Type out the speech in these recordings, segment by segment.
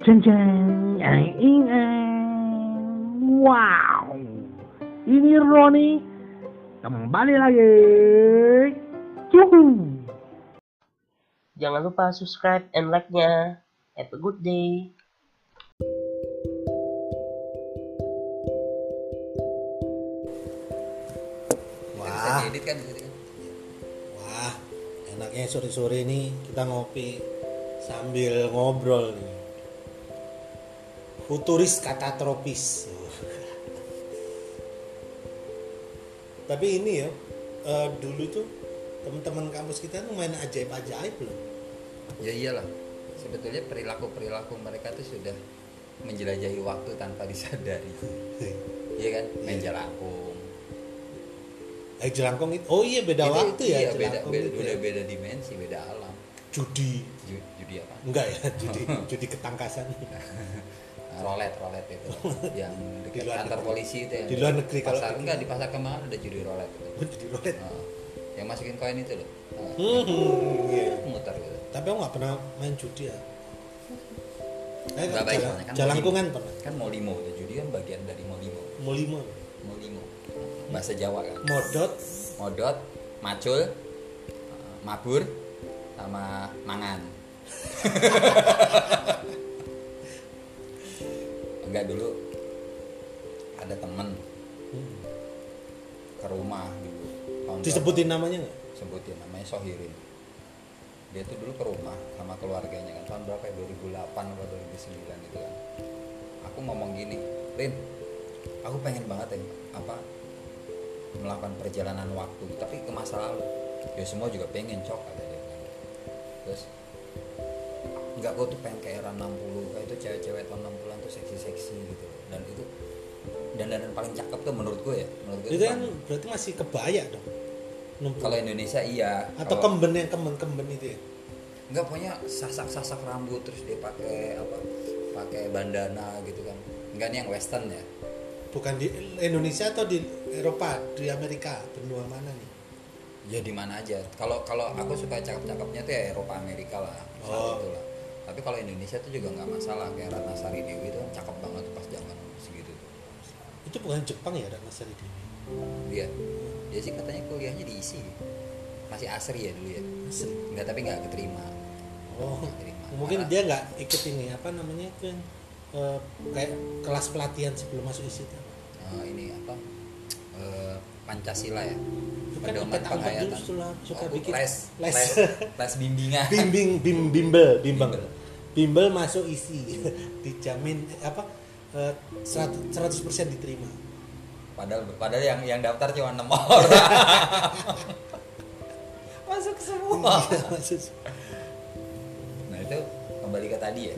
Jeng, yang ingat. Wow, ini Roni kembali lagi. Yuhu. Jangan lupa subscribe and like-nya. Have a good day. Wah, kan bisa kan wah, enaknya sore-sore ini kita ngopi sambil ngobrol nih. Futuris kata tropis. Tapi ini ya, eh, dulu tuh teman-teman kampus kita tuh main ajaib-ajaib loh. ya iyalah sebetulnya perilaku perilaku mereka tuh sudah menjelajahi waktu tanpa disadari iya kan main jelangkung Eh jelangkong itu, oh iya beda Itu- waktu ya iya, beda, beda, itu udah ya. beda dimensi beda alam Judi, Ju- judi apa enggak ya, judi, judi ketangkasan. Rolet rolet itu yang dekat luar kantor negeri. polisi itu Di luar negeri kalau pasar gitu. enggak di pasar kembangan ada judi rolet itu Judi rolet. Nah, yang masukin koin itu loh Nah, Hmm, iya. muter gitu Tapi aku nggak pernah main judi ya. Eh, Nggak baik jalan, kan jalangkungan molimo. pernah. kan molimo itu judi kan bagian dari molimo Molimo, molimo bahasa Jawa kan modot, modot, macul, mabur, sama mangan. Enggak dulu ada temen ke rumah dulu. Tahun disebutin namanya nggak? sebutin namanya Sohirin. Dia tuh dulu ke rumah sama keluarganya kan tahun berapa ya 2008 atau 2009 gitu kan. Aku ngomong gini, Rin, aku pengen banget ya apa melakukan perjalanan waktu tapi ke masa lalu ya semua juga pengen cok kata dia terus enggak gue tuh pengen ke era 60 kayak itu cewek-cewek tahun 60-an tuh seksi-seksi gitu dan itu dandanan paling cakep tuh menurut gue ya menurut gue Itu kan berarti masih kebaya dong. Kalau Indonesia iya Atau Kalau- kemben yang kemben-kemben itu ya. enggak punya sasak-sasak rambut terus dia pakai apa pakai bandana gitu kan enggak nih yang western ya Bukan di Indonesia atau di Eropa, di Amerika, benua mana nih? ya di mana aja kalau kalau aku suka cakep-cakepnya tuh ya Eropa Amerika lah Oh. itu lah tapi kalau Indonesia tuh juga nggak masalah kayak Ratna Sari Dewi itu kan cakep banget pas zaman segitu tuh. Itu bukan Jepang ya, Ratna Sari Dewi. dia dia sih katanya kuliahnya diisi masih asri ya dulu ya Asli. nggak tapi nggak keterima Oh, keterima. mungkin Malah- dia nggak ikut ini apa namanya itu yang eh, kayak kelas pelatihan sebelum masuk isi itu. eh, ini apa eh, Pancasila ya Bukan Pedoman ikut angkat dulu penghayatan. setelah suka Oh, bikin les, les. les les bimbingan bimbing bim bimbel bimbel Bimbel. Bimbel masuk isi. Dijamin eh, apa eh, 100 100% diterima. Padahal padahal yang yang daftar cuma enam orang. Masuk semua. Maksud- nah itu kembali ke tadi ya.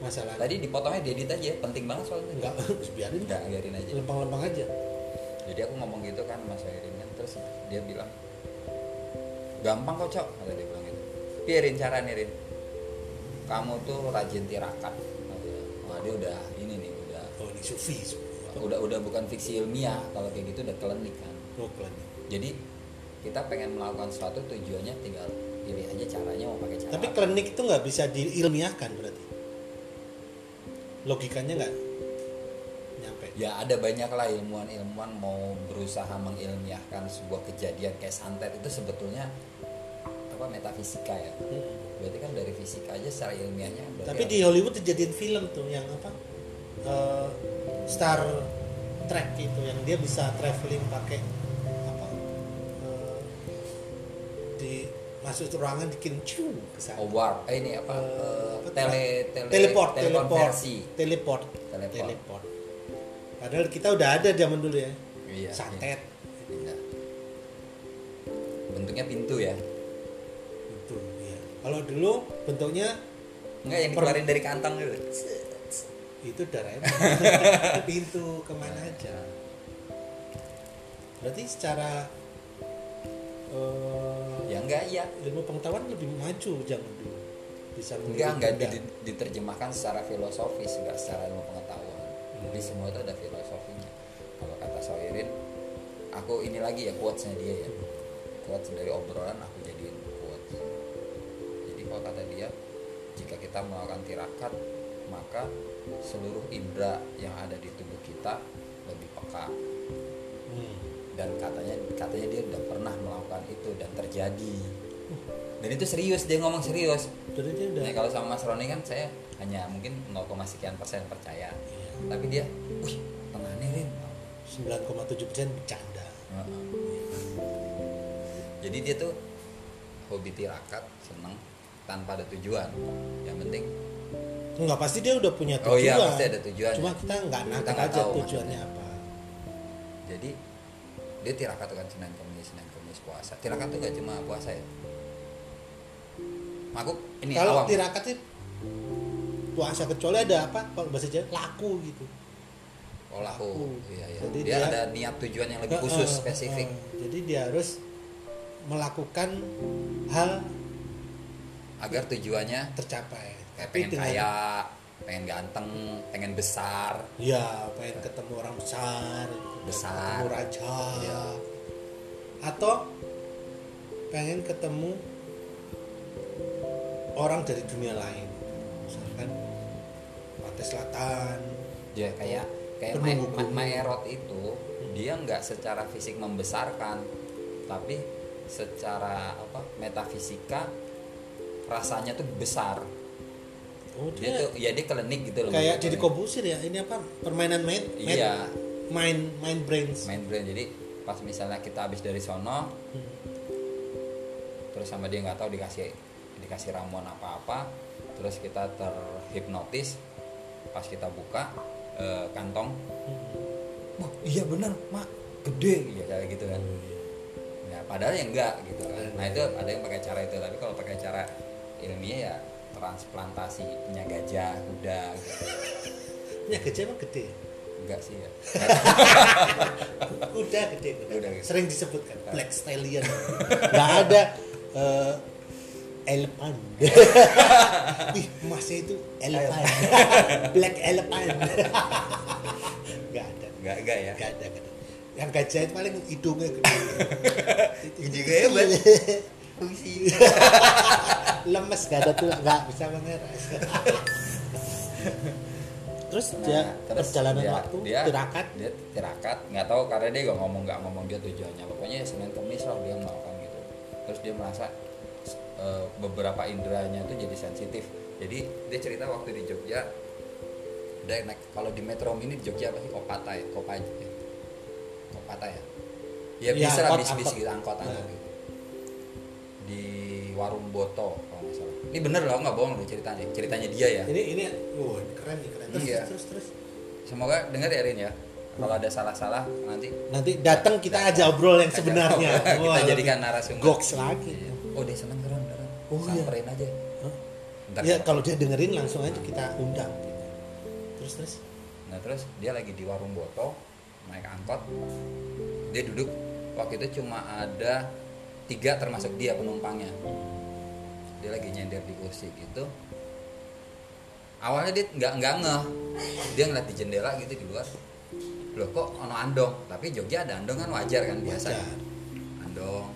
Masalah. Tadi dipotongnya diedit aja penting banget soalnya. Enggak biarin. Enggak biarin aja. Lempang-lempang aja. Jadi aku ngomong gitu kan mas Erin kan terus dia bilang gampang kok cok kata dia bilang gitu. Biarin cara nih Rin kamu tuh rajin tirakat. Wah dia udah ini nih udah oh ini sufi udah udah bukan fiksi ilmiah. Kalau kayak gitu udah klinik kan. Brooklyn jadi kita pengen melakukan sesuatu tujuannya tinggal pilih aja caranya mau pakai cara tapi apa. klinik itu nggak bisa diilmiahkan berarti? Logikanya nggak nyampe? Ya ada banyak lah ilmuwan-ilmuwan mau berusaha mengilmiahkan sebuah kejadian kayak santet. Itu sebetulnya apa metafisika ya? Hmm. berarti kan dari fisika aja secara ilmiahnya tapi harus- di Hollywood dijadiin film tuh yang apa eh, Star Trek itu yang dia bisa traveling pakai apa eh, di masuk ruangan bikin oh, warp. Eh ini apa, eh, apa tele, tele teleport teleport. Teleport. Teleport. teleport. Padahal kita udah ada zaman dulu ya. Iya santet. Iya. bentuknya pintu ya ya kalau dulu bentuknya enggak yang dikeluarin dari kantong gitu itu Doraemon pintu ke mana aja. Berarti secara eh, ya enggak iya. ilmu pengetahuan lebih maju zaman dulu. Bisa enggak enggak diterjemahkan secara filosofis enggak secara ilmu pengetahuan. Jadi semua itu ada filosofinya. Kalau kata Soirin aku ini lagi ya quotesnya dia ya. Quotes dari obrolan aku jika kita melakukan tirakat maka seluruh indera yang ada di tubuh kita lebih peka. Hmm. dan katanya katanya dia udah pernah melakukan itu dan terjadi. Dan itu serius dia ngomong serius. Jadi dia udah nah kalau sama Mas Roni kan saya hanya mungkin 0, sekian persen percaya. Iya. tapi dia wih tenang nih Rin 9,7 persen bercanda. Heeh. jadi dia tuh hobi tirakat seneng tanpa ada tujuan. Yang penting Enggak pasti dia udah punya tujuan Oh iya, pasti ada tujuan. cuma kita nggak nggak aja tahu tujuannya apa. Jadi dia tirakat kan Senin Kamis Senin Kamis puasa. Tirakat tuh gak cuma puasa ya. Aku ini kalau awam. tirakat sih puasa kecuali ada apa kalau bahasa Jawa laku gitu. Oh laku. Laku. iya iya. Jadi dia, dia- ada niat tujuan yang lebih khusus spesifik. Heeh. jadi dia harus melakukan hal agar tujuannya tercapai kayak tapi pengen dengan kaya pengen ganteng pengen besar ya pengen ketemu orang besar. Besar. ketemu raja Iya. atau pengen ketemu orang dari dunia lain misalkan Pantai Selatan ya kayak kayak Ma- Penunggu Ma-. Maerot itu dia nggak secara fisik membesarkan tapi secara apa metafisika rasanya tuh besar. Oh dia dia, tuh ya dia klinik gitu loh kayak menurut jadi kobusir ya ini apa permainan main main Iya. main main brains. Main brain jadi pas misalnya kita habis dari sono Hmm. terus sama dia nggak tahu dikasih dikasih ramuan apa-apa terus kita terhipnotis pas kita buka eh, kantong. Wah iya bener mak gede ya kayak gitu kan. Ya padahal ya enggak gitu kan. Nah itu ada yang pakai cara itu tapi kalau pakai cara ilmiah ya transplantasi punya gajah kuda gitu. punya gajah emang gede? Enggak sih ya. Udah gede gede. sering disebutkan black stallion. Nggak ada eh, elephant. Ih emasnya itu elephant. Black elephant. Nggak ada. Enggak enggak ya. Nggak ada, nggak ada. yang gajah itu paling hidungnya gede. Juga hebat. Fungsi. Lemes gak ada tuh nggak bisa mengeras. Terus dia Nah, terus perjalanan dia- waktu dia, tirakat? dia tirakat nggak tahu karena dia gak ngomong nggak ngomong dia tujuannya. Pokoknya ya senin kemis lah dia melakukan gitu. Terus dia merasa eh, beberapa inderanya tuh jadi sensitif. Jadi dia cerita waktu di Jogja dia naik kalau di Metro Mini di Jogja apa sih? Kopata ya? Kopaja ya Kopata ya? Ya Iya, bisa lah bis bis angkot. gitu angkot angkot gitu di warung Boto kalau nggak salah ini bener loh nggak bohong loh ceritanya ceritanya dia ya ini ini oh ini keren nih keren terus Iya. terus terus Semoga dengar ya Rin ya. Kalau ada salah-salah nanti nanti datang kita aja obrol yang sebenarnya kita Wah, jadikan narasumber. goks lagi Iya. Oh dia seneng keren keren. Oh, iya. Samperin aja. Hah? Ntar ya kalau- kalau dia dengerin langsung aja kita undang terus terus Nah terus dia lagi di warung Boto naik angkot. Dia duduk waktu itu cuma ada tiga termasuk dia penumpangnya. Dia lagi nyender di kursi gitu. Awalnya dia nggak nggak ngeh. Dia ngeliat di jendela gitu di luar. Loh kok ono andong? Tapi Jogja ada andong kan wajar kan biasa. Wajar. andong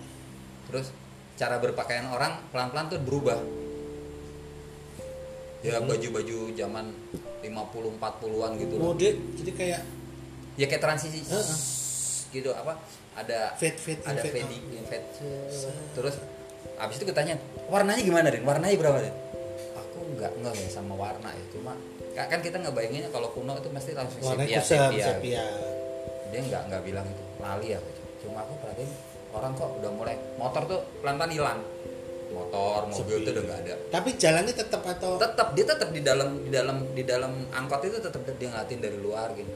terus cara berpakaian orang pelan-pelan tuh berubah ya Hmm. baju-baju zaman 50 40-an gitu loh. mode jadi kayak ya kayak transisi Heeh. gitu apa ada Fade, fade, ada fade fading fade terus abis itu ketanya warnanya gimana Din? warnanya berapa Din? aku nggak nggak ya sama warna ya cuma ka- kan kita nggak bayanginnya kalau kuno itu pasti langsung warnanya sepia kusam sepia. sepia. Dia nggak nggak bilang itu lali ya cuma aku perhatiin orang kok udah mulai motor tuh pelan-pelan hilang. Motor mobil Sepi. tuh udah nggak ada. Tapi jalannya tetap atau? Tetap dia tetap di dalam di dalam di dalam angkot itu tetap dia ngeliatin dari luar gitu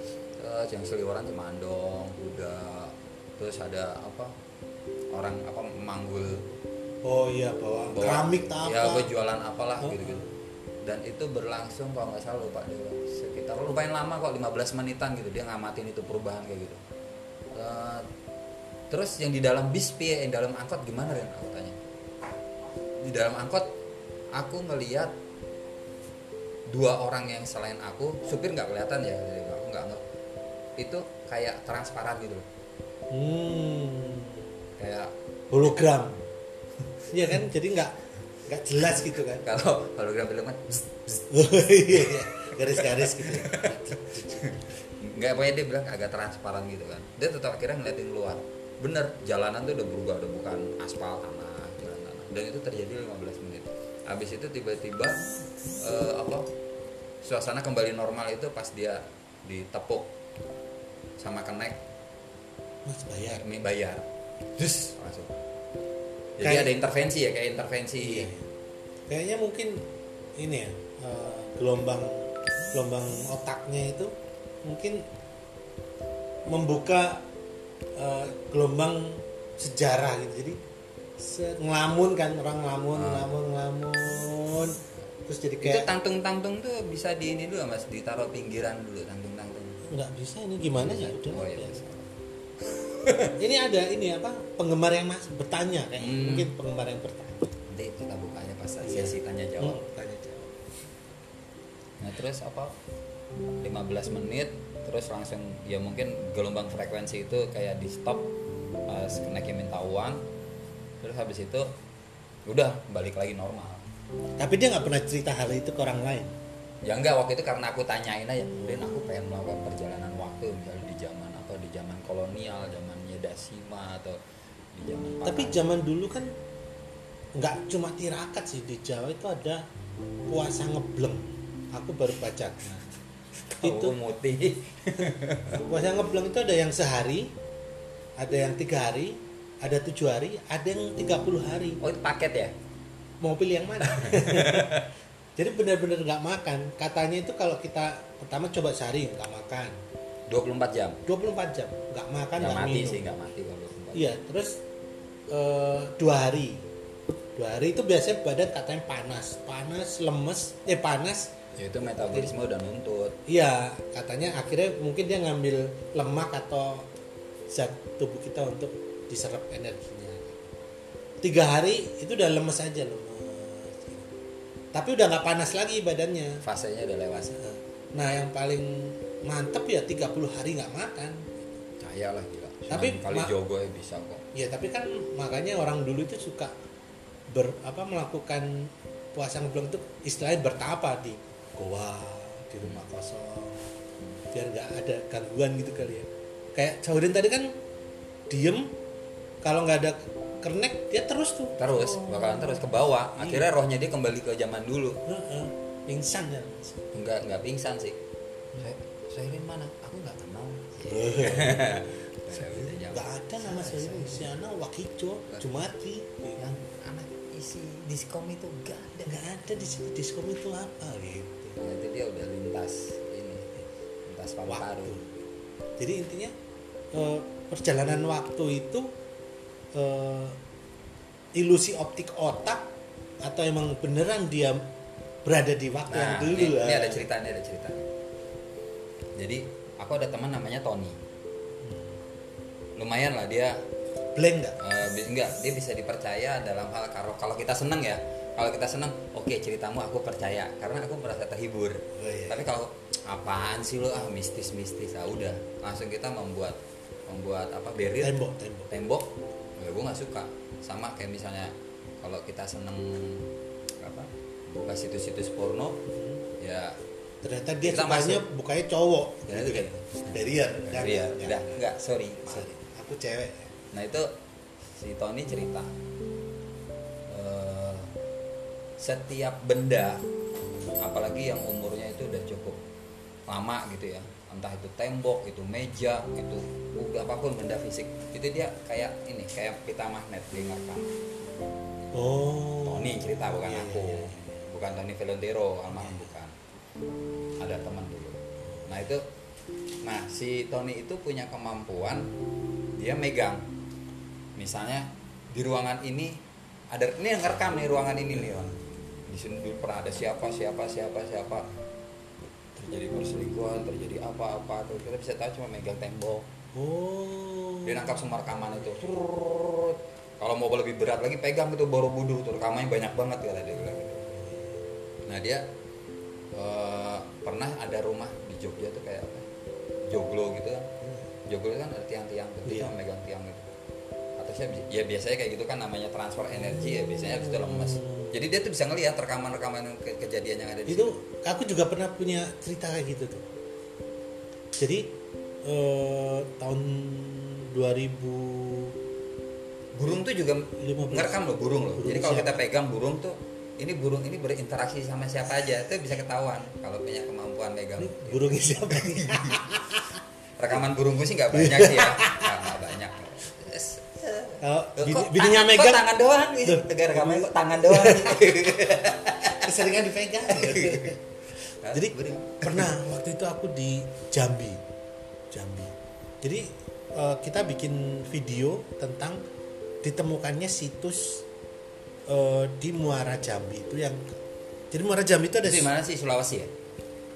terus yang seliweran cuma andong kuda terus ada apa orang apa manggul. Oh iya bawa bawa- keramik tak ya gue jualan apalah Oh. gitu gitu dan itu berlangsung kalau nggak salah lupa deh sekitar lumayan lama kok 15 menitan gitu dia ngamatin itu perubahan kayak gitu. Eh, terus yang di dalam bis piye yang dalam angkot gimana Ren aku tanya? Di dalam angkot aku ngeliat dua orang yang selain aku supir nggak kelihatan ya jadi aku nggak nggak itu kayak transparan gitu loh hmm. kayak hologram. Iya kan? Jadi nggak nggak jelas gitu kan? Kalau hologram film kan iya iya. Garis-garis gitu ya. nggak pokoknya dia bilang agak transparan gitu kan. Dia tetap akhirnya ngeliatin luar bener jalanan tuh udah berubah udah bukan aspal tanah jalan tanah. Dan itu terjadi 15 menit. Habis itu tiba-tiba eh, apa suasana kembali normal itu pas dia ditepuk sama kenek mas bayar ini bayar dus langsung jadi Kayak- ada intervensi ya kayak intervensi Iya. Kayaknya mungkin ini ya eh, gelombang gelombang otaknya itu mungkin membuka eh, gelombang sejarah gitu. Jadi ngelamun kan orang ngelamun Ah. ngelamun ngelamun terus jadi itu kayak tangtung-tangtung tuh bisa di ini dulu mas ditaruh pinggiran dulu tangtung-tangtung nggak bisa ini gimana ya udah oh iya ya. bisa. ini ada ini apa penggemar yang mas bertanya kayak Hmm. mungkin penggemar yang bertanya. Nanti kita bukanya pas Iya. sesi tanya jawab. Hmm, tanya jawab. Nah terus apa 15 menit terus langsung ya mungkin gelombang frekuensi itu kayak di stop pas keneknya minta uang terus habis itu udah balik lagi normal. Tapi dia nggak pernah cerita hal itu ke orang lain? Ya enggak waktu itu karena aku tanyain aja dan aku pengen melakukan perjalanan waktu misalnya kolonial zamannya Dasima atau di zaman Tapi zaman dulu kan nggak cuma tirakat sih di Jawa itu ada puasa ngebleng. Aku baru baca. Nah, itu mutih puasa ngebleng itu ada yang sehari, ada yang tiga hari, ada tujuh hari, ada yang 30 hari. oh itu paket ya Mau pilih yang mana? Jadi benar-benar nggak makan. Katanya itu kalau kita pertama coba sehari nggak makan, 24 jam 24 jam nggak makan nggak mati minum. sih nggak mati kalau 24 Iya, terus eh, dua hari. Dua hari itu biasanya badan katanya panas, panas, lemes, eh panas. ya itu metabolisme udah nuntut Iya, katanya akhirnya mungkin dia ngambil lemak atau zat tubuh kita untuk diserap energinya. Tiga hari itu udah lemes aja lemes. Tapi udah nggak panas lagi badannya. fasenya udah lewat Nah, yang paling mantep ya 30 hari nggak makan. Cahaya lah gila. Tapi Tapi kali jogo ya bisa kok. Ya tapi kan makanya orang dulu itu suka ber apa melakukan puasa ngebleng itu istilahnya bertapa di goa di rumah kosong biar nggak ada gangguan gitu kali ya kayak Saudin tadi kan diem kalau nggak ada kernek dia terus tuh Terus bakalan terus ke bawah. Akhirnya rohnya dia kembali ke zaman dulu. Heeh, pingsan ya Enggak enggak pingsan sih. Saya Soirin mana? Aku nggak kenal. Nggak ada nama saya Luciana Wakijo Jumarti Yang anak isi diskom itu enggak ada. nggak ada di sini diskom itu apa gitu Berarti dia udah lintas ini lintas waktu. Jadi intinya eh, perjalanan waktu itu eh, ilusi optik otak atau emang beneran dia berada di waktu yang Nah, dulu ini, lah. ini ada cerita, ini ada cerita. Jadi aku ada teman namanya Tony. Lumayan lah dia Blank nggak? Eh, bi- enggak dia bisa dipercaya dalam hal kalau kalau kita seneng ya kalau kita seneng oke ceritamu aku percaya karena aku merasa terhibur Oh, iya. tapi kalau apaan sih lo ah mistis mistis ah udah langsung kita membuat membuat apa barrier Tembok, tembok. tembok ya gue nggak suka sama kayak misalnya kalau kita seneng apa buka situs-situs porno ya Ternyata dia Kita sukanya bukanya cowok. ya itu kayak Barrier. ya, jangan. enggak sorry Sorry, aku cewek. Nah itu si Tony cerita eh, setiap benda, apalagi yang umurnya itu udah cukup lama gitu ya, entah itu tembok, itu meja, itu apa pun benda fisik, itu dia kayak ini kayak pita magnet dia ngerekam. Oh. Tony cerita bukan Iya, aku, iya, iya. bukan Tony Velondero, almarhum bukan. Ada teman dulu. Nah itu, nah si Tony itu punya kemampuan dia megang. Misalnya di ruangan ini ada ini yang ngerekam nih ruangan ini nih, Ron. Di sini dulu pernah ada siapa siapa siapa siapa terjadi perselingkuhan, terjadi apa-apa tuh kita bisa tahu cuma megang tembok. Oh. Dia nangkap semua rekaman itu. Kalau mau lebih berat lagi pegang itu Borobudur tuh rekamannya banyak banget kata dia bilang. Nah dia eh, pernah ada rumah di Jogja tuh kayak apa? Joglo gitu kan. Joglo kan ada tiang-tiang Iya. cuma megang tiang gitu. Atau saya ya biasanya kayak gitu kan namanya transfer energi ya biasanya habis itu lemes. Jadi dia tuh bisa ngelihat rekaman-rekaman ke- kejadian yang ada di itu situ. aku juga pernah punya cerita kayak gitu tuh jadi eh, tahun 2000 Burung tuh juga 15. ngerekam loh burung loh. Burung Jadi kalau kita pegang burung tuh ini burung ini berinteraksi sama siapa aja itu bisa ketahuan kalau punya kemampuan megang. ini burungnya siapa nih? Rekaman burungku sih nggak banyak sih ya. Nggak nggak banyak. kalau bini, bininya tang- megang? kok tangan doang tegar rekamannya kok tangan doang keseringan dipegang. Jadi pernah waktu itu aku di Jambi, Jambi. Jadi eh, kita bikin video tentang ditemukannya situs eh, di Muara Jambi itu yang jadi Muara Jambi itu ada itu di mana sih Sulawesi ya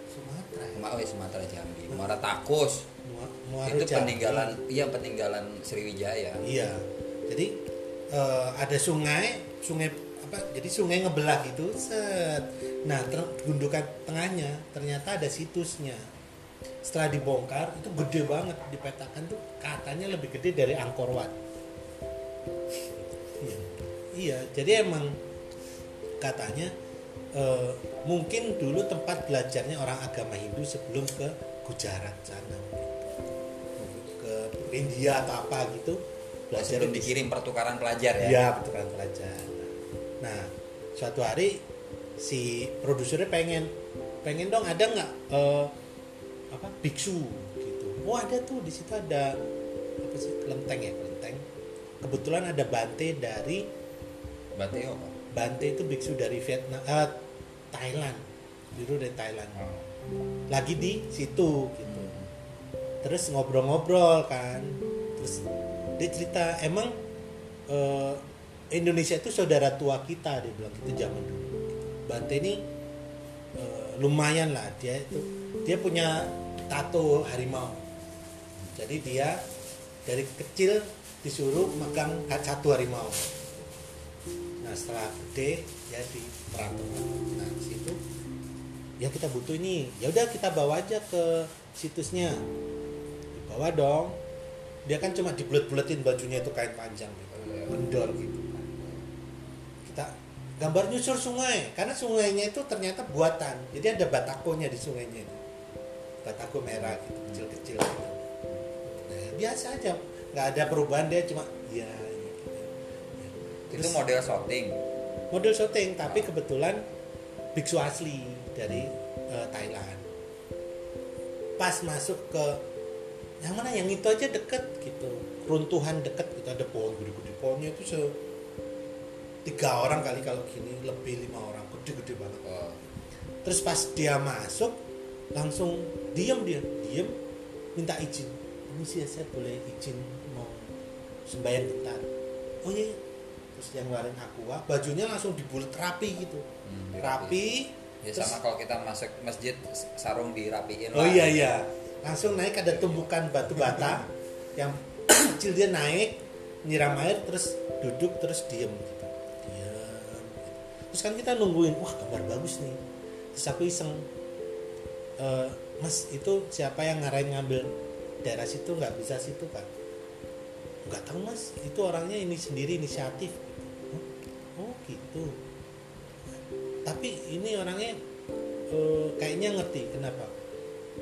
Sumatera. ya? Oh ya Sumatera Jambi Muara Takus Muara itu Jambi. peninggalan iya peninggalan Sriwijaya Iya. Jadi eh, ada sungai, sungai apa? Jadi sungai ngebelah gitu. Set. Nah, ter- gundukan tengahnya ternyata ada situsnya. Setelah dibongkar itu gede banget dipetakan tuh katanya lebih gede dari Angkor Wat. Iya. Jadi emang katanya eh, mungkin dulu tempat belajarnya orang agama Hindu sebelum ke Gujarat sana ke India atau apa gitu belajar sebelum di dikirim pertukaran pelajar ya Iya, pertukaran pelajar. Nah, suatu hari si produsernya pengen pengen dong ada nggak eh, apa biksu gitu. Oh ada tuh di situ ada apa sih kelenteng ya kelenteng. Kebetulan ada bante dari berarti apa? Bante itu biksu dari Vietnam eh, Thailand. Biru dari Thailand. Oh. lagi di situ gitu. Terus ngobrol-ngobrol kan. Terus dia cerita emang eh, Indonesia itu saudara tua kita dia bilang gitu zaman dulu. Bante ini eh, lumayan lah. Dia itu dia punya tato harimau. Jadi dia dari kecil disuruh megang satu harimau nah setelah gede ya di peraturan nah situ ya kita butuh ini. Ya udah kita bawa aja ke situsnya. Dibawa dong. Dia kan cuma dibulet-buletin bajunya itu kain panjang gitu. Kendor gitu. Kan kita gambar nyusur sungai. Karena sungainya itu ternyata buatan. Jadi ada batakonya di sungainya itu. Batako merah gitu. Kecil-kecil gitu. nah, biasa aja. Nggak ada perubahan dia cuma ya, ya. Itu model shooting. Model syuting tapi kebetulan biksu asli dari eh, Thailand. Pas masuk ke yang mana yang itu aja deket gitu. Runtuhan deket gitu ada pohon gede-gede pohonnya itu se tiga orang kali kalau gini lebih lima orang gede-gede banget. Oh, terus pas dia masuk langsung diem dia diem minta izin. Permisi ya saya boleh izin mau sembahyang bentar. Oh iya iya. Terus yang ngeluarin aqua bajunya langsung dibulet rapi gitu. Hmm, rapi ya terus- sama kalau kita masuk masjid sarung dirapiin oh lah. iya iya. Langsung naik ada tumbukan batu bata yang kecil dia naik nyiram air terus duduk terus diem gitu. Diem terus kan kita nungguin wah gambar bagus nih. Terus aku iseng "Eh, mas itu siapa yang ngarahin ngambil daerah situ? Nggak bisa situ kan nggak tahu mas. Itu orangnya ini sendiri inisiatif. "Hah? oh gitu. Tapi ini orangnya eh, kayaknya ngerti kenapa.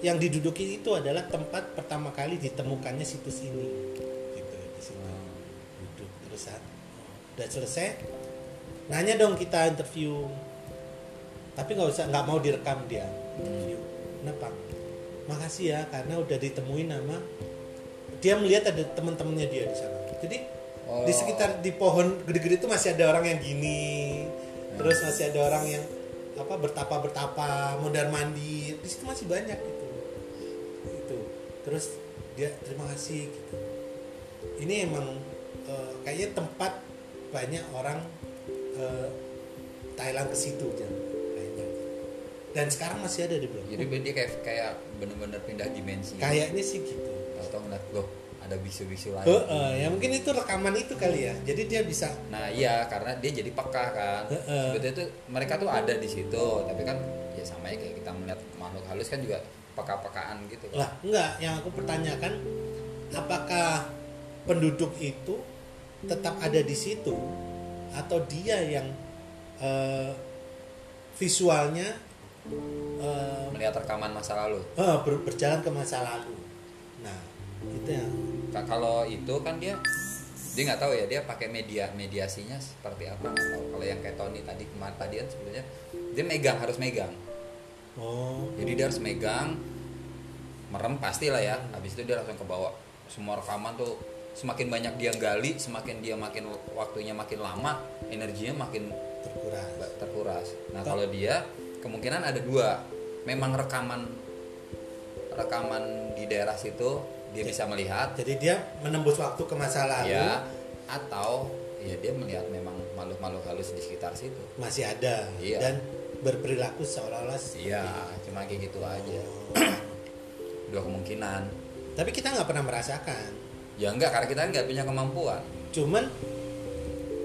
Yang diduduki itu adalah tempat pertama kali ditemukannya situs ini. Gitu di situ. Duduk terusan udah selesai. Nanya dong kita interview. Tapi nggak usah nggak mau direkam dia. Interview kenapa? Makasih ya karena udah ditemuin nama dia melihat ada teman-temannya dia di sana. Jadi Oh. di sekitar di pohon gede-gede itu masih ada orang yang gini. Terus masih ada orang yang apa bertapa bertapa mondar mandir di situ masih banyak gitu. Itu terus dia terima kasih gitu. Ini emang eh, kayaknya tempat banyak orang eh, Thailand ke situ kayaknya. Dan sekarang masih ada di belum jadi dia kayak kayak bener-bener pindah dimensi. Kayaknya sih gitu ngeliat loh ada bisu-bisu lain Heeh, ya mungkin itu rekaman itu kali ya jadi dia bisa Nah iya karena dia jadi peka kan. Heeh. Sebetulnya tuh mereka tuh ada di situ, tapi kan ya sama ya kayak kita melihat makhluk halus kan juga peka-pekaan gitu. kan. lah enggak yang aku pertanyakan apakah penduduk itu tetap ada di situ atau dia yang eh, visualnya eh, melihat rekaman masa lalu ber- berjalan ke masa lalu nah yang Ka- kalau itu kan dia dia nggak tahu ya dia pakai media mediasinya seperti apa nggak tahu. Kalau yang kayak Tony tadi kemarin tadi kan sebenarnya dia megang harus megang. Oh. Jadi dia harus megang merem pasti lah ya. Habis itu dia langsung ke bawah. Semua rekaman tuh semakin banyak dia gali semakin dia makin waktunya makin lama energinya makin terkuras. terkuras. Nah kalau dia kemungkinan ada dua. Memang rekaman rekaman di daerah situ dia bisa melihat. Jadi dia menembus waktu ke masa lalu. Ya atau ya dia melihat memang makhluk-makhluk halus di sekitar situ. Masih ada. Iya. dan berperilaku seolah-olah iya cuma kayak gitu aja. Dua kemungkinan. Tapi kita nggak pernah merasakan. Ya enggak karena kita nggak punya kemampuan. Cuman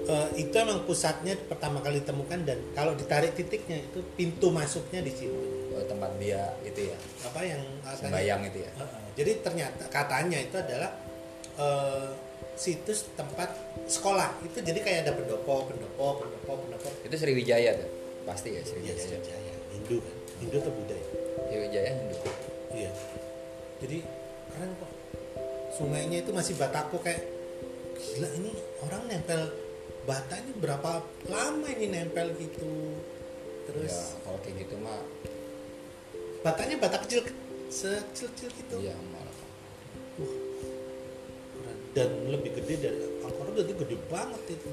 eh, itu emang pusatnya pertama kali ditemukan dan kalau ditarik titiknya itu pintu masuknya di situ Oh, tempat dia itu ya. Apa yang sembayang itu ya. Heeh. jadi ternyata katanya itu adalah eh, situs tempat sekolah. Itu jadi kayak ada pendopo pendopo pendopo pendopo. Itu Sriwijaya tuh? Pasti ya ya Sriwijaya. Sriwijaya. Hindu kan? Hindu atau Buddha ya? Sriwijaya Hindu. Iya. Jadi keren kok. Sungainya itu masih batako kayak gila ini orang nempel bata ini berapa lama ini nempel gitu? Terus ya kalau kayak gitu mah batanya bata kecil sekecil-kecil gitu. Iya Keren. dan lebih gede dari angkor berarti gede banget itu.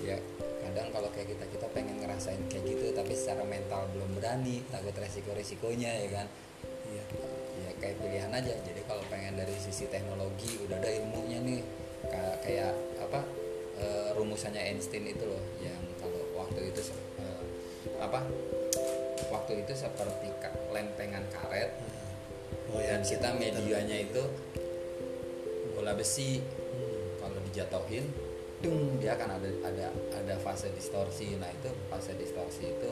Ya kadang kalau kayak kita kita pengen ngerasain kayak gitu tapi secara mental belum berani takut resiko resikonya ya kan? Iya. Ya kayak pilihan aja. Jadi kalau pengen dari sisi teknologi udah ada ilmunya nih. Kayak kayak apa eh, rumusannya Einstein itu loh yang kalau waktu itu eh, apa waktu itu seperti lempengan karet. Oh dan ya kita medianya itu bola besi. Hmm. kalau dijatuhin dung dia akan ada ada ada fase distorsi. Nah itu fase distorsi itu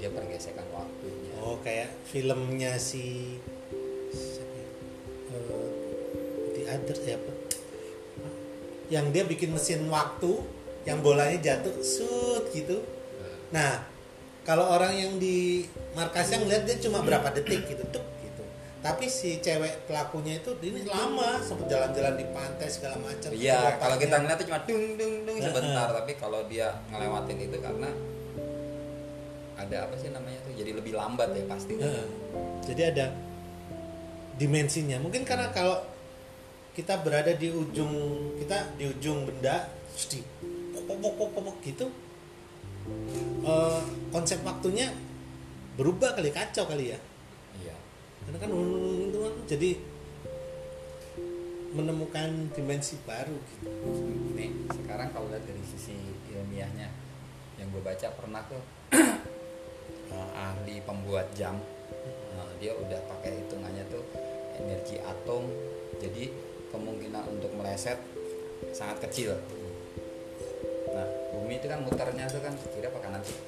dia pergesekan waktunya. Oh kayak filmnya si siapa ya? Eh, The Others ya apa yang dia bikin mesin waktu yang bolanya jatuh sut gitu. Nah kalau orang yang di markasnya ngeliat dia cuma berapa detik gitu tuh gitu. Tapi si cewek pelakunya itu ini lama sempat jalan-jalan di pantai segala macam. Iya, kalau kita Otaknya- ngeliat itu cuma dung dung dung sebentar, tapi kalau dia ngelewatin itu karena ada apa sih namanya tuh, jadi lebih lambat ya pasti. Jadi ada dimensinya. Mungkin karena kalau kita berada di ujung kita di ujung benda di pok pok pok pok pok, pok gitu eh, konsep waktunya berubah kali kacau kali ya. Iya. karena kan itu kan jadi menemukan dimensi baru gitu. Nih, sekarang kalau lihat dari sisi ilmiahnya, yang gue baca pernah tuh eh, ahli pembuat jam, eh, dia udah pakai hitungannya tuh energi atom, jadi kemungkinan untuk meleset sangat kecil. Nah, bumi itu kan muternya tuh kan kira apa kanan sih?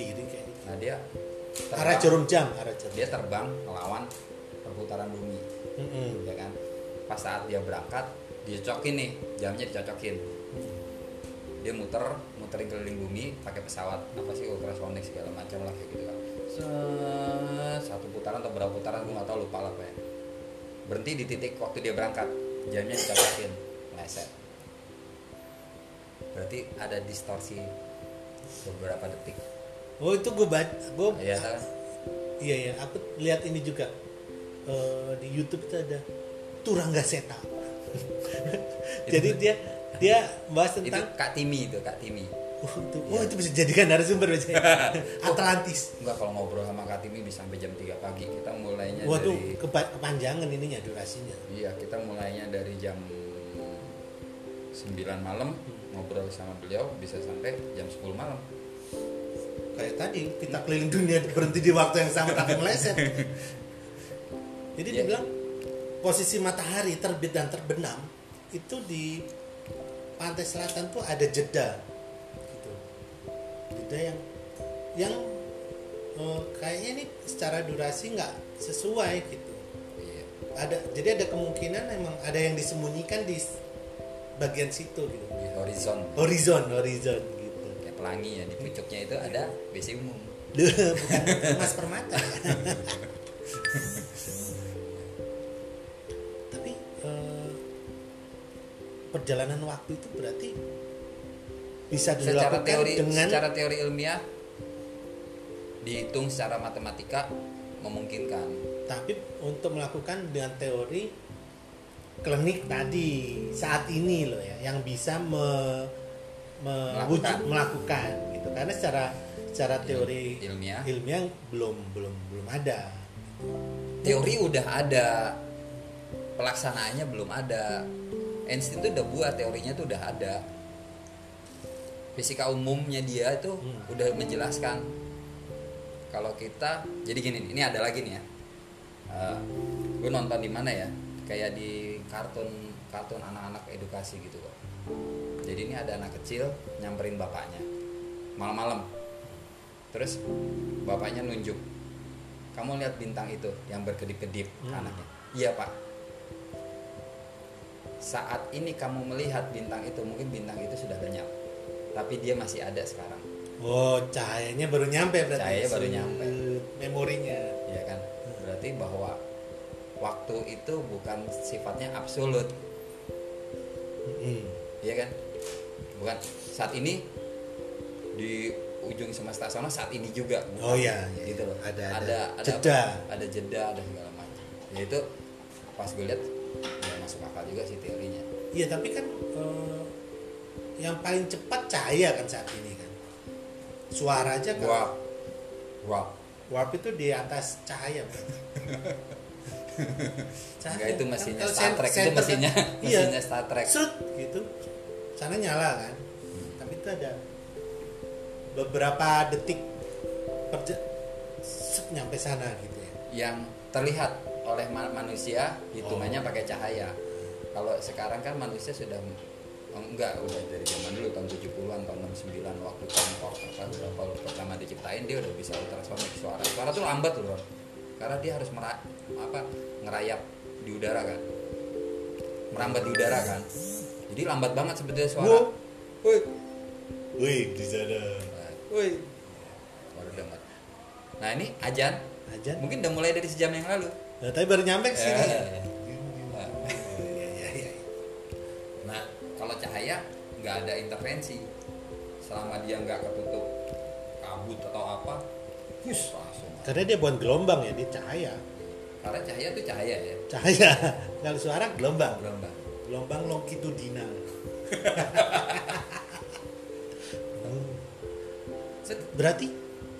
kiri kayak gitu. Nah dia arah jarum jam arah jarum dia terbang melawan perputaran bumi, Mm-mm. ya kan? Pas saat dia berangkat, dicocokin nih, jamnya dicocokin. Dia muter, muterin keliling bumi pakai pesawat apa sih ultrasonik segala macam lah kayak gitu kan. Set, satu putaran atau berapa putaran gue nggak tahu lupa lah ya. Berhenti di titik waktu dia berangkat, jamnya dicocokin, meleset. Berarti ada distorsi beberapa detik. oh itu gue baca gue Ya kan? Iya iya, aku lihat ini juga Eh, di YouTube itu ada Turangga Seta. Jadi dia dia bahas Itu tentang Kak Timi itu, Kak Timi. oh, itu, oh, itu bisa dijadikan narasumber biasanya. Atlantis. Enggak kalau ngobrol sama Kak Timi bisa sampai jam 3 pagi. Kita mulainya Waduh, dari kepa- kepanjangan ininya durasinya. Iya, kita mulainya dari jam 9 malam ngobrol sama beliau bisa sampai jam 10 malam. Kayak tadi kita keliling dunia berhenti di waktu yang sama tapi meleset. Jadi Iya. dibilang posisi matahari terbit dan terbenam itu di pantai selatan tuh ada jeda gitu. Jeda yang yang eh, kayaknya ini secara durasi nggak sesuai gitu. Iya. Ada jadi ada kemungkinan emang ada yang disembunyikan di bagian situ gitu. Di horizon. Horizon horizon gitu. Kayak pelangi ya di pucuknya itu ada WC umum. Bukan emas permata. Tapi eh, perjalanan waktu itu berarti bisa secara dilakukan teori dengan secara teori ilmiah dihitung secara matematika memungkinkan. Tapi untuk melakukan dengan teori klinik tadi saat ini loh ya yang bisa me, me- Melakukan. wujud melakukan gitu. Karena secara secara teori ilmiah. ilmiah belum belum belum ada. Teori udah ada pelaksanaannya belum ada. Einstein tuh udah buat teorinya tuh udah ada. Fisika umumnya dia itu Hmm. udah menjelaskan. Kalau kita jadi gini nih, ini ada lagi nih ya. Gue nonton di mana ya kayak di kartun kartun anak-anak edukasi gitu kok jadi ini ada anak kecil nyamperin bapaknya malam-malam. Terus bapaknya nunjuk kamu lihat bintang itu yang berkedip-kedip Hmm. anaknya. Iya pak. Saat ini kamu melihat bintang itu mungkin bintang itu sudah lenyap tapi dia masih ada sekarang. Oh cahayanya baru nyampe berarti. Cahayanya baru nyampe. memorinya. Ya kan? Berarti bahwa waktu itu bukan sifatnya absolut. Mm. ya kan? Bukan. Saat ini di ujung semesta sana saat ini juga. Bukan. Oh, iya, iya, gitu loh. Ada- ada ada ada jeda. ada jeda ada segala macam. Ya itu pas gue lihat ya masuk akal juga sih teorinya. Iya tapi kan eh, yang paling cepat cahaya kan saat ini kan? Suara aja kan? Wah wah warp itu di atas. Cahaya. Enggak, itu mesinnya Kalau Star Trek itu kan- mesinnya iya, mesinnya Star Trek serut gitu sana nyala kan tapi itu ada beberapa detik perja- set nyampe sana gitu ya yang terlihat oleh ma- manusia hitungannya Oh. pakai cahaya. Kalau sekarang kan manusia sudah oh, enggak udah dari zaman dulu tahun 70-an tahun 69 waktu Concord apa berapa pertama diciptain dia udah bisa ultrasonik suara. Suara tuh lambat loh. Karena dia harus mera- apa ngerayap di udara kan. Merambat di udara kan. Jadi lambat banget sebetulnya suara. Wow. Woi. wih di sana Woi. Baru dengar. Nah, ini ajan aja mungkin udah mulai dari sejam yang lalu. nah, tapi baru nyampe sini Eh. Iya, iya, iya. Nah, kalau cahaya nggak ada intervensi, selama dia nggak ketutup kabut atau apa, langsung. Karena dia bukan gelombang ya dia cahaya. Karena cahaya itu cahaya ya, cahaya. Kalau suara gelombang. Gelombang. gelombang longitudinal. Berarti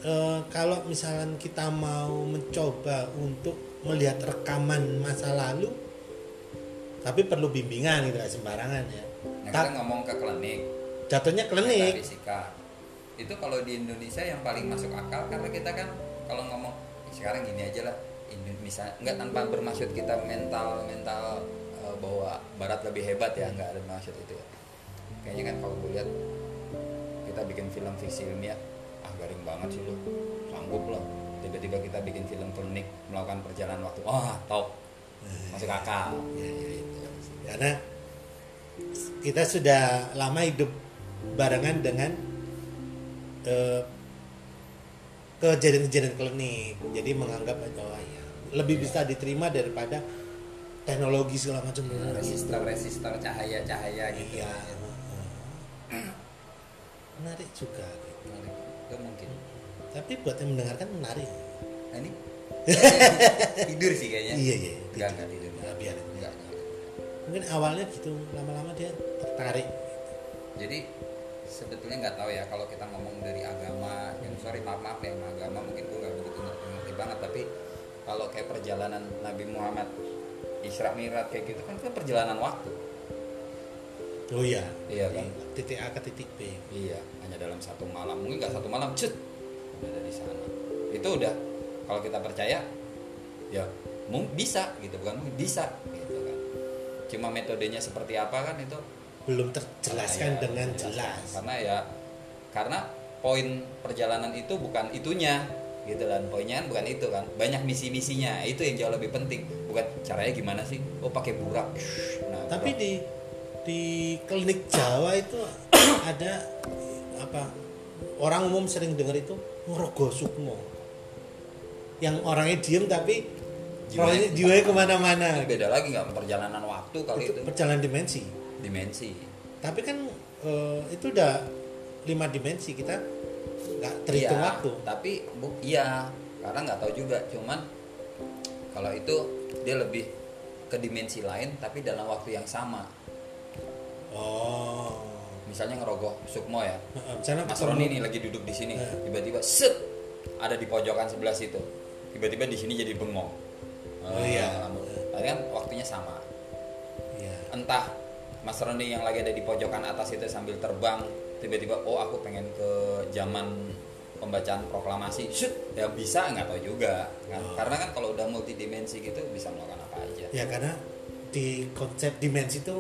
eh, kalau misalnya kita mau mencoba untuk melihat rekaman masa lalu tapi perlu bimbingan gitu sembarangan ya. Nah, kita ngomong ke klinik, jatuhnya klinik. fisika. Itu kalau di Indonesia yang paling masuk akal karena kita kan kalau ngomong "Ih, sekarang gini aja lah, Indonesia nggak tanpa bermaksud kita mental mental eh, bahwa Barat lebih hebat ya, nggak ada maksud itu ya. Kayaknya kan kalau gue lihat kita bikin film fiksi ilmiah, ah garing banget sih lu, sanggup lah. Tiba-tiba kita bikin film klinik melakukan perjalanan waktu, wah top, masuk akal. Ya, ya, itu. karena kita sudah lama hidup barengan dengan eh, kejadian-kejadian klinik jadi menganggap oh ya lebih bisa diterima daripada teknologi segala macam Resistor resistor cahaya cahaya gitu. iya menarik juga gitu. Itu mungkin. tapi buat yang mendengarkan menarik Nah, ini tidur sih kayaknya. iya iya Enggak, enggak tidur. Nggak, biarin. Enggak, enggak. mungkin awalnya gitu lama-lama dia tertarik Jadi sebetulnya nggak tahu ya kalau kita ngomong dari agama, yang sorry maaf maaf ya agama mungkin gue nggak begitu ngerti, ngerti banget tapi kalau kayak perjalanan Nabi Muhammad Isra Mi'raj kayak gitu kan itu perjalanan waktu. oh iya Iya kan? Di titik A ke titik B Iya, hanya dalam satu malam. Mungkin nggak satu malam, cet, udah ada di sana. Itu udah kalau kita percaya, ya bisa gitu, bukan mungkin bisa gitu kan. Cuma metodenya seperti apa kan itu belum terjelaskan ya, dengan jelas. Karena ya karena poin perjalanan itu bukan itunya gitu kan. Poinnya kan bukan itu kan. Banyak misi-misinya itu yang jauh lebih penting. Bukan caranya gimana sih? Oh pakai burak. Nah, tapi burak. di di klinik Jawa itu ada apa orang umum sering dengar itu ngerogo sukmo. Yang orangnya diem tapi Jiwanya- jiwanya ke mana-mana. Beda lagi nggak perjalanan waktu kali itu itu. perjalanan dimensi dimensi. Tapi kan eh, itu udah lima dimensi kita nggak terhitung Iya, waktu. tapi bu iya karena nggak tahu juga. Cuman kalau itu dia lebih ke dimensi lain tapi dalam waktu yang sama. Oh. Misalnya ngerogoh sukmo ya. Misalnya Mas Roni nih lagi duduk di sini. Tiba-tiba set ada di pojokan sebelah situ. Tiba-tiba di sini jadi bengong. Oh, iya. lambung. Tapi kan waktunya sama. Iya. entah Mas Roni yang lagi ada di pojokan atas itu sambil terbang tiba-tiba oh aku pengen ke zaman pembacaan proklamasi. Shoot ya bisa nggak tahu juga. Kan Oh. karena kan kalau udah multidimensi gitu bisa melakukan apa aja. Ya karena di konsep dimensi itu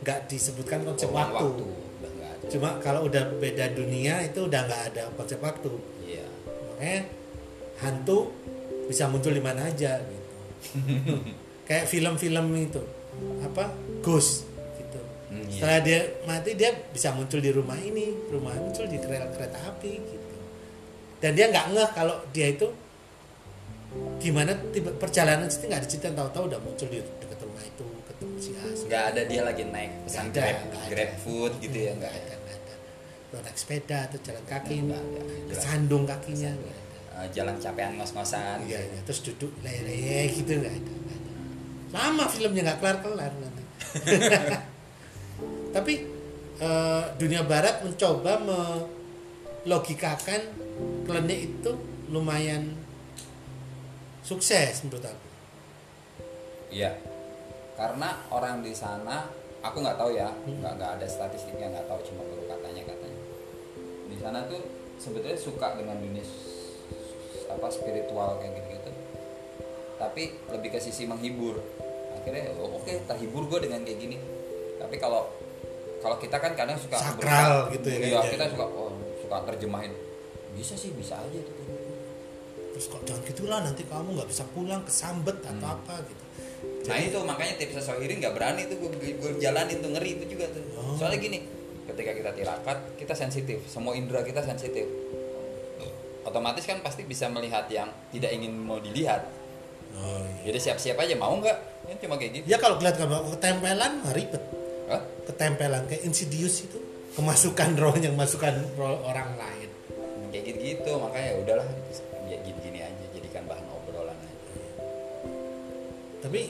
nggak disebutkan konsep Ruang waktu. udah nggak ada. Cuma kalau udah beda dunia itu udah nggak ada konsep waktu. Iya. Makanya hantu bisa muncul di mana aja gitu. Kayak film-film itu. Apa? Ghost. Setelah dia mati dia bisa muncul di rumah ini rumah muncul di kereta kereta api gitu dan dia nggak ngeh kalau dia itu gimana tiba perjalanan itu nggak diceritain tahu-tahu udah muncul di dekat rumah itu ketemu si A nggak ada dia lagi naik pesan ada, grab ada. grab food gitu ya nggak ada nggak ada Lo naik sepeda atau jalan kaki Nggak ada. kesandung kakinya nggak ada Eh, jalan capean ngos-ngosan Iya, iya. terus duduk lele gitu nggak ada, ada. Lama filmnya nggak kelar-kelar nanti. Tapi eh, dunia barat mencoba melogikakan klinik itu lumayan sukses menurut aku. Iya, karena orang di sana, aku nggak tahu ya, Hmm. nggak nggak ada statistiknya, nggak tahu cuma baru katanya katanya. Di sana tuh sebetulnya suka dengan dunia apa spiritual kayak gitu gitu, tapi lebih ke sisi menghibur. Akhirnya oh, oke terhibur gue dengan kayak gini. Tapi kalau kalau kita kan kadang suka Sakral berusaha- gitu ya, kayaknya. kita suka oh, suka terjemahin. Bisa sih, bisa aja tuh. gitu. Terus kok jangan gitulah nanti kamu nggak bisa pulang kesambet atau apa gitu. Nah itu makanya tips Sohiri nggak berani tuh gue, gue jalanin tuh ngeri itu juga tuh. Oh. Soalnya gini, ketika kita tirakat kita sensitif, semua indera kita sensitif. Otomatis kan pasti bisa melihat yang tidak ingin mau dilihat. Oh, iya. Jadi siap-siap aja mau nggak? Ya cuma kayak gitu. Ya kalau kelihatan kamu ketempelan ribet. Ketempelan kayak insidious itu kemasukan roh yang masukkan roh orang lain. Kayak gitu-gitu makanya ya udahlah ya gini-gini aja jadikan bahan obrolan aja. Tapi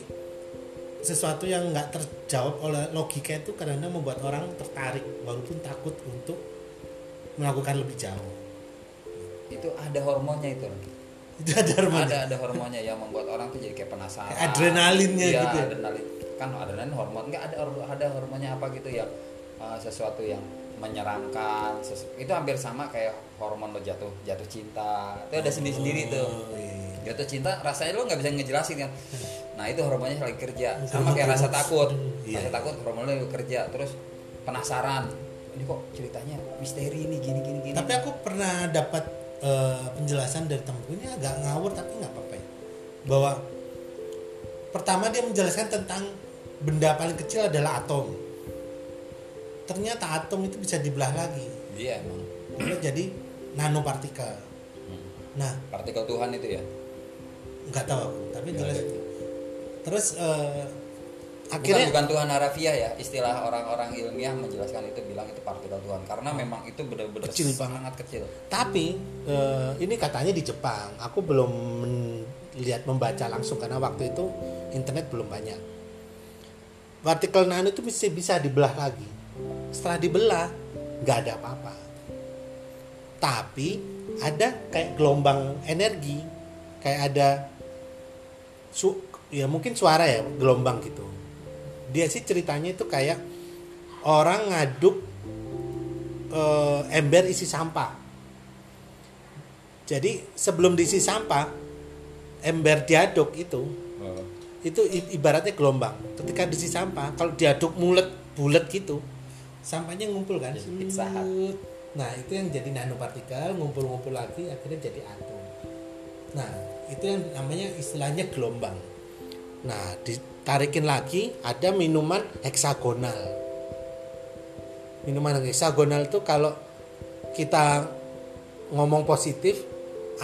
sesuatu yang nggak terjawab oleh logika itu kadang-kadang membuat orang tertarik walaupun takut untuk melakukan lebih jauh. Itu ada hormonnya itu. Itu ada hormon. Ada ada hormonnya yang membuat orang tuh jadi kayak penasaran. Kayak adrenalinnya Iya, gitu ya? adrenalin. Kan adrenalin hormon nggak ada ada hormonnya apa gitu ya uh, sesuatu yang menyeramkan. sesu- itu hampir sama kayak hormon lo jatuh jatuh cinta. Itu ada sendiri-sendiri tuh. Oh, iya. Jatuh cinta rasanya lo nggak bisa ngejelasin kan. Nah, itu hormonnya lagi kerja. Sama Hormon kayak rasa hormon. takut. Iya. Rasa takut hormonnya lagi kerja. Terus penasaran. Ini kok ceritanya misteri ini gini gini gini. Tapi aku pernah dapat eh, penjelasan dari temanku ini agak ngawur tapi nggak apa-apa ya. Bahwa pertama dia menjelaskan tentang benda paling kecil adalah atom. Ternyata atom itu bisa dibelah lagi. Iya emang. Jadi nanopartikel. Hmm. Nah, Partikel Tuhan itu ya. nggak tahu aku, tapi Ya, jelas itu. Terus Bukan, akhirnya bukan Tuhan harafiah ya istilah orang-orang ilmiah menjelaskan itu bilang itu partikel Tuhan karena memang itu benar-benar Kecil banget. sangat kecil Tapi eh, ini katanya di Jepang. Aku belum lihat membaca langsung karena waktu itu internet belum banyak. Partikel nano itu bisa bisa dibelah lagi. Setelah dibelah nggak ada apa-apa. Tapi ada kayak gelombang energi, kayak ada su ya mungkin suara ya gelombang gitu. Dia sih ceritanya itu kayak orang ngaduk eh, ember isi sampah. Jadi sebelum diisi sampah, ember diaduk itu, itu ibaratnya gelombang. Ketika diisi sampah, kalau diaduk mulet bulat gitu, sampahnya ngumpul kan. Pizza. Nah itu yang jadi nanopartikel ngumpul-ngumpul lagi akhirnya jadi atom. Nah itu yang namanya istilahnya gelombang. Nah ditarikin lagi ada minuman heksagonal. minuman heksagonal itu kalau kita ngomong positif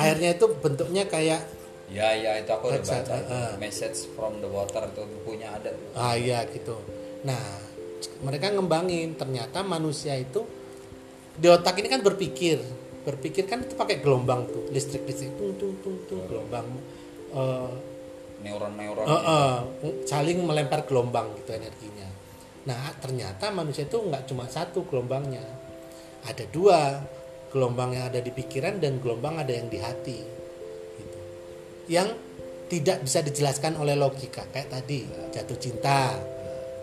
airnya itu bentuknya kayak ya ya itu aku udah baca uh. message from the water itu bukunya ada ah iya gitu nah mereka ngembangin ternyata manusia itu di otak ini kan berpikir berpikir kan itu pakai gelombang tuh listrik listrik tung tung tung tung gelombang eh, neuron neuron Eh, eh, saling melempar gelombang gitu energinya. Nah ternyata manusia itu nggak cuma satu gelombangnya, ada dua gelombang yang ada di pikiran dan gelombang ada yang di hati. Yang tidak bisa dijelaskan oleh logika. Kayak tadi jatuh cinta,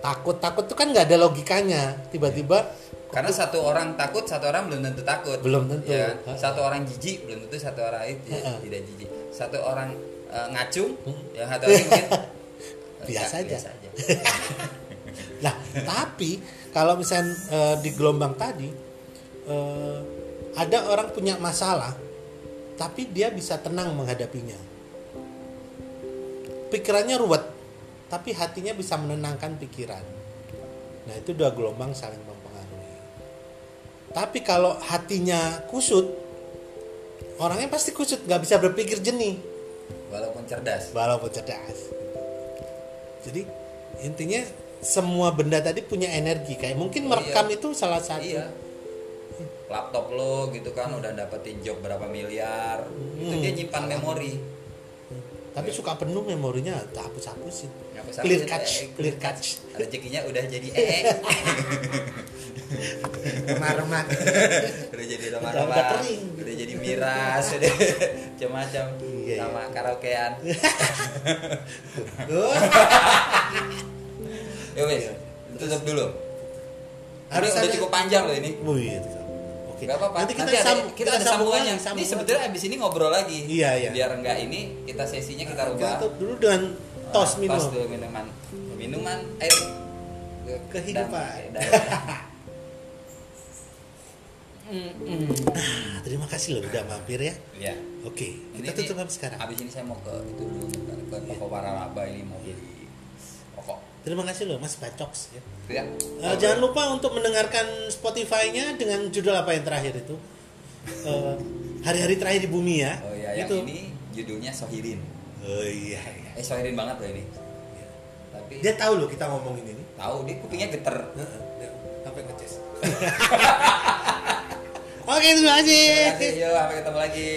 takut takut itu kan nggak ada logikanya, tiba-tiba karena satu orang takut satu orang belum tentu takut. Belum tentu. ya. Satu orang jijik belum tentu satu orang itu ya, tidak jijik. Satu orang eh, ngacung yang satu lagi mungkin. Biasa aja. biasa aja. Nah, tapi kalau misalnya eh, di gelombang tadi eh, ada orang punya masalah, tapi dia bisa tenang menghadapinya. Pikirannya ruwet, tapi hatinya bisa menenangkan pikiran. Nah, itu dua gelombang saling mempengaruhi. Tapi kalau hatinya kusut, orangnya pasti kusut, nggak bisa berpikir jernih walaupun cerdas walaupun cerdas. Jadi intinya semua benda tadi punya energi kayak mungkin merekam itu salah satu. iya laptop lo gitu kan udah dapetin job berapa miliar itu Hmm. dia nyimpan memori Tapi suka penuh memorinya tak hapus-hapusin. Hapus-hapusin, Clear eh, catch, eh, clear catch. rezekinya udah jadi ee Remah-remah. udah jadi Udah remah-remah. kering. udah jadi miras udah macam-macam. Iya, sama karaokean. Ya wes tutup dulu. Harus udah cukup panjang loh ini. Wih, itu. Oke. Gak apa-apa. Nanti kita, ada, sam- kita, ada sambungannya. lagi, sambung Ini sebetulnya abis ini ngobrol lagi. Iya, iya. Biar enggak ini kita sesinya kita lagi. rubah. Kita tutup dulu dengan tos Ah, minum. Tos dulu minuman. Minuman air ke- Kehidupan. dan- dan- Nah, terima kasih loh udah mampir ya. Iya. Oke, Ini- kita tutup ini habis sekarang. Abis ini saya mau ke itu dulu ke, ke toko waralaba ini mau beli. Terima kasih loh Mas Bacoks ya. Ya. Eh, jangan lupa untuk mendengarkan Spotify-nya dengan judul apa yang terakhir itu. Eh, hari-hari terakhir di bumi ya. Oh iya, yang itu. ini judulnya Sohirin. Oh iya, iya. Eh Sohirin banget loh ini. Tapi Dia tahu loh kita ngomongin ini. tahu dia kupingnya geter. Heeh, sampai ngeces. Oke, terima kasih. Terima kasih, yuk sampai ketemu lagi.